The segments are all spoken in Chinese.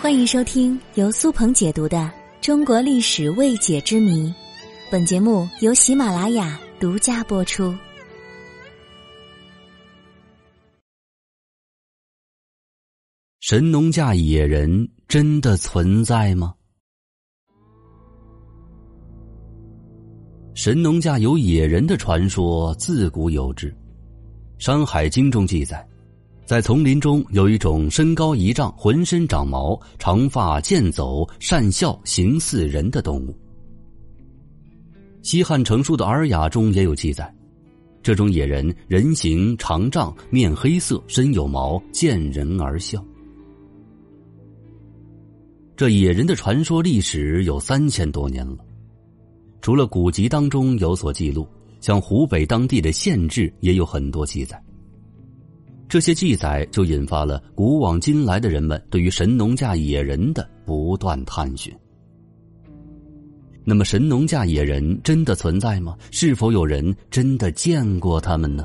欢迎收听由苏鹏解读的《中国历史未解之谜》，本节目由喜马拉雅独家播出。神农架野人真的存在吗？神农架有野人的传说自古有之，《山海经》中记载。在丛林中有一种身高一丈、浑身长毛、长发健走、善笑、形似人的动物。西汉成书的《尔雅》中也有记载，这种野人人形长丈，面黑色，身有毛，见人而笑。这野人的传说历史有三千多年了，除了古籍当中有所记录，像湖北当地的县志也有很多记载。这些记载就引发了古往今来的人们对于神农架野人的不断探寻。那么，神农架野人真的存在吗？是否有人真的见过他们呢？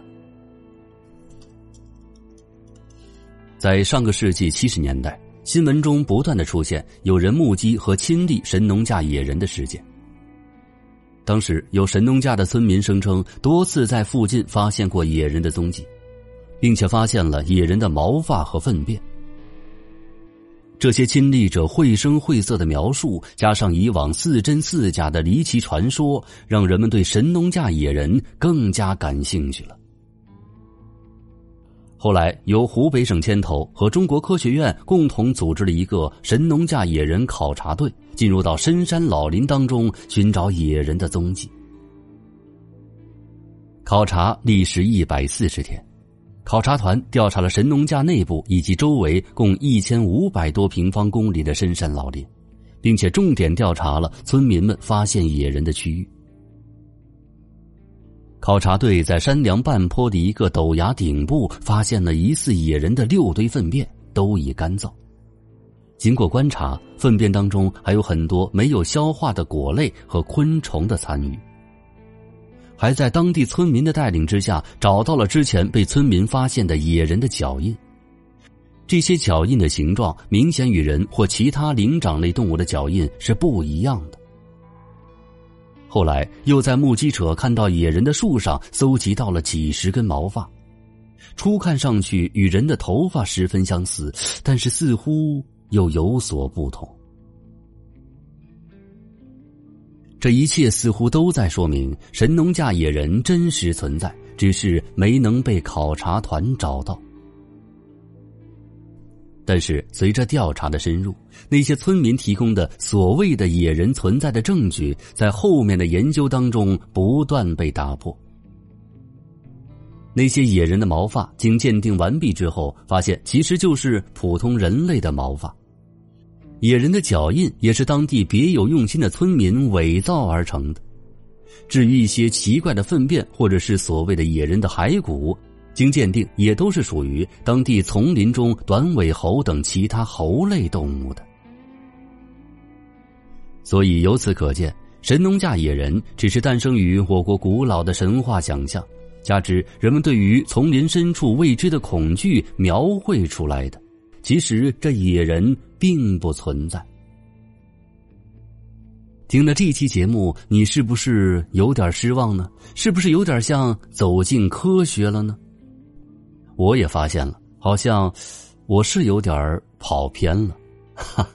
在上个世纪七十年代，新闻中不断的出现有人目击和亲历神农架野人的事件。当时有神农架的村民声称，多次在附近发现过野人的踪迹。并且发现了野人的毛发和粪便。这些亲历者绘声绘色的描述，加上以往似真似假的离奇传说，让人们对神农架野人更加感兴趣了。后来，由湖北省牵头和中国科学院共同组织了一个神农架野人考察队，进入到深山老林当中寻找野人的踪迹。考察历时一百四十天。考察团调查了神农架内部以及周围共一千五百多平方公里的深山老林，并且重点调查了村民们发现野人的区域。考察队在山梁半坡的一个陡崖顶部发现了疑似野人的六堆粪便，都已干燥。经过观察，粪便当中还有很多没有消化的果类和昆虫的残余。还在当地村民的带领之下，找到了之前被村民发现的野人的脚印。这些脚印的形状明显与人或其他灵长类动物的脚印是不一样的。后来又在目击者看到野人的树上搜集到了几十根毛发，初看上去与人的头发十分相似，但是似乎又有所不同。这一切似乎都在说明神农架野人真实存在，只是没能被考察团找到。但是随着调查的深入，那些村民提供的所谓的野人存在的证据，在后面的研究当中不断被打破。那些野人的毛发经鉴定完毕之后，发现其实就是普通人类的毛发。野人的脚印也是当地别有用心的村民伪造而成的。至于一些奇怪的粪便，或者是所谓的野人的骸骨，经鉴定也都是属于当地丛林中短尾猴等其他猴类动物的。所以由此可见，神农架野人只是诞生于我国古老的神话想象，加之人们对于丛林深处未知的恐惧描绘出来的。其实这野人并不存在。听了这期节目，你是不是有点失望呢？是不是有点像走进科学了呢？我也发现了，好像我是有点跑偏了，哈。